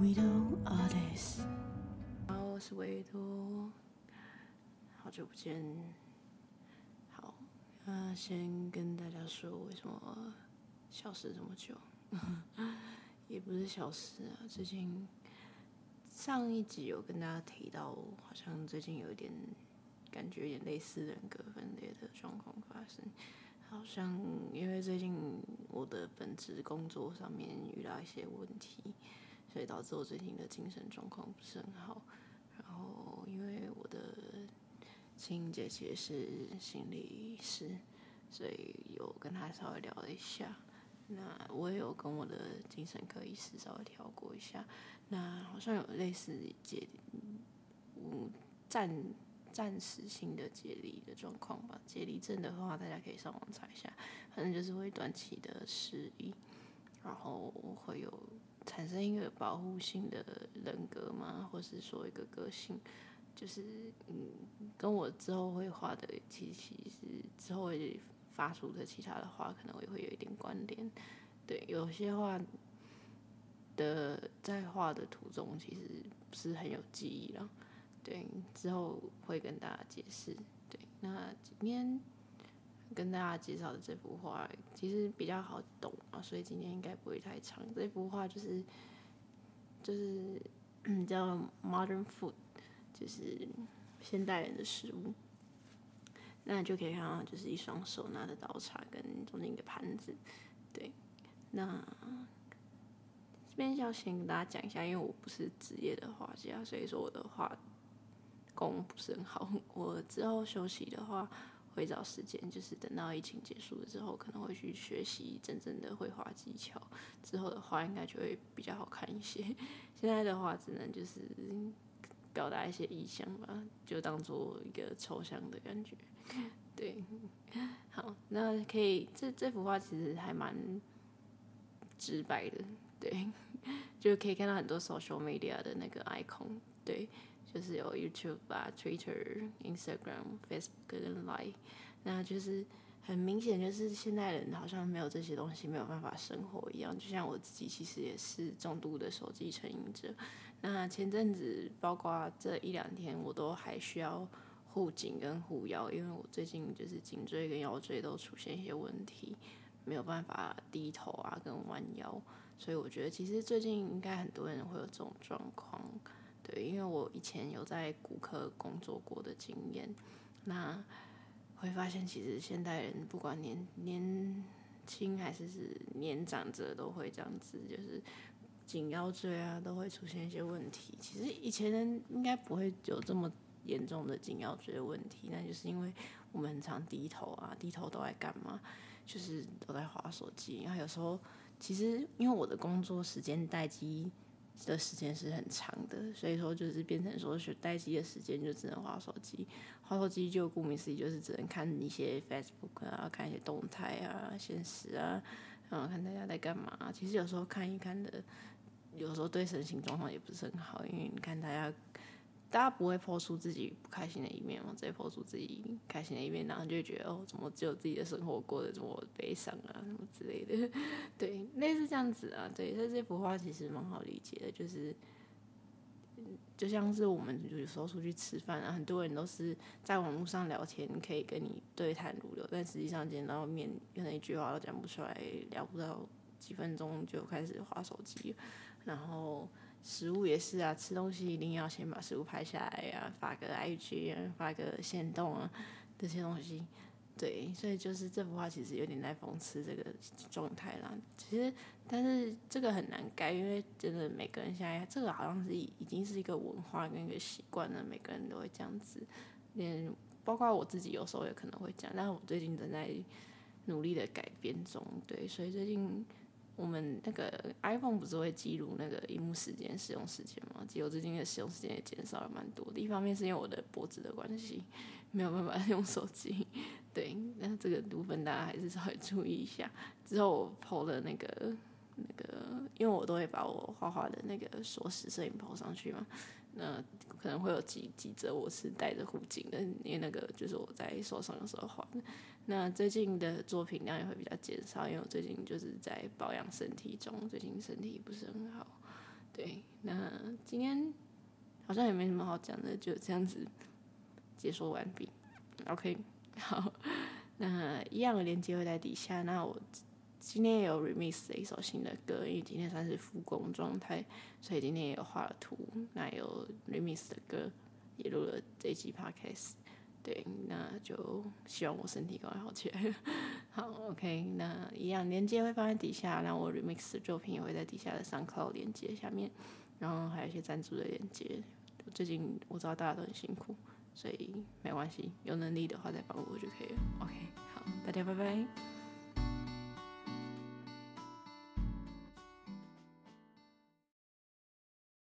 Widow Attis，好，我是维多，好久不见。好，那先跟大家说，为什么消失这么久？也不是消失啊，最近上一集有跟大家提到，好像最近有点感觉，有点类似人格分裂的状况发生。好像因为最近我的本职工作上面遇到一些问题。所以导致我最近的精神状况不是很好，然后因为我的亲姐姐是心理师，所以有跟她稍微聊了一下。那我也有跟我的精神科医师稍微调过一下，那好像有类似解，嗯，暂暂时性的解离的状况吧。解离症的话，大家可以上网查一下，反正就是会短期的失忆，然后会有。产生一个保护性的人格吗？或是说一个个性，就是嗯，跟我之后会画的，其实之后会发出的其他的话，可能也会有一点关联。对，有些话的在画的途中，其实不是很有记忆了。对，之后会跟大家解释。对，那今天。跟大家介绍的这幅画其实比较好懂啊，所以今天应该不会太长。这幅画就是就是叫 Modern Food，就是现代人的食物。那就可以看到，就是一双手拿着刀叉跟中间一个盘子。对，那这边要先跟大家讲一下，因为我不是职业的画家，所以说我的画功不是很好。我之后休息的话。会找时间，就是等到疫情结束了之后，可能会去学习真正的绘画技巧。之后的画应该就会比较好看一些。现在的话，只能就是表达一些意象吧，就当做一个抽象的感觉。对，好，那可以，这这幅画其实还蛮直白的，对，就可以看到很多 social media 的那个 icon，对。就是有 YouTube 啊、Twitter、Instagram、Facebook 跟 Line，那就是很明显，就是现代人好像没有这些东西没有办法生活一样。就像我自己，其实也是重度的手机成瘾者。那前阵子，包括这一两天，我都还需要护颈跟护腰，因为我最近就是颈椎跟腰椎都出现一些问题，没有办法低头啊跟弯腰。所以我觉得，其实最近应该很多人会有这种状况。对，因为我以前有在骨科工作过的经验，那会发现其实现代人不管年年轻还是是年长者都会这样子，就是颈腰椎啊都会出现一些问题。其实以前人应该不会有这么严重的颈腰椎的问题，那就是因为我们很常低头啊，低头都在干嘛？就是都在滑手机。然后有时候其实因为我的工作时间待机。的时间是很长的，所以说就是变成说是待机的时间就只能划手机，划手机就顾名思义就是只能看一些 Facebook 啊，看一些动态啊、现实啊，然后看大家在干嘛。其实有时候看一看的，有时候对身心状况也不是很好，因为你看大家。大家不会抛出自己不开心的一面嘛，直接 po 出自己开心的一面，然后就觉得哦，怎么只有自己的生活过得这么悲伤啊，什么之类的，对，类似这样子啊，对，所以这幅画其实蛮好理解的，就是，就像是我们有时候出去吃饭啊，很多人都是在网络上聊天，可以跟你对谈如流，但实际上见到面，可能一句话都讲不出来，聊不到几分钟就开始划手机，然后。食物也是啊，吃东西一定要先把食物拍下来、啊，发个 IG 啊，发个限动啊，这些东西，对，所以就是这幅画其实有点在讽刺这个状态啦。其实，但是这个很难改，因为真的每个人现在这个好像是已经是一个文化跟一个习惯了，每个人都会这样子，连包括我自己有时候也可能会讲，但是我最近正在努力的改变中，对，所以最近。我们那个 iPhone 不是会记录那个荧幕时间、使用时间吗？结果最近的使用时间也减少了蛮多的。一方面是因为我的脖子的关系，没有办法用手机。对，那这个部分大家还是稍微注意一下。之后我 PO 了那个那个，因为我都会把我画画的那个缩时摄影 PO 上去嘛。那可能会有几几则我是带着护颈的，因为那个就是我在受伤的时候画的。那最近的作品量也会比较减少，因为我最近就是在保养身体中，最近身体不是很好。对，那今天好像也没什么好讲的，就这样子解说完毕。OK，好，那一样的链接会在底下。那我今天也有 remix 的一首新的歌，因为今天算是复工状态，所以今天也有画了图，那有 remix 的歌，也录了这一集 podcast。对，那就希望我身体赶快好起来。好，OK，那一样连接会放在底下，那我 remix 的作品也会在底下的 SoundCloud 链接下面，然后还有一些赞助的连接。最近我知道大家都很辛苦，所以没关系，有能力的话再帮我就可以了。OK，好，大家拜拜。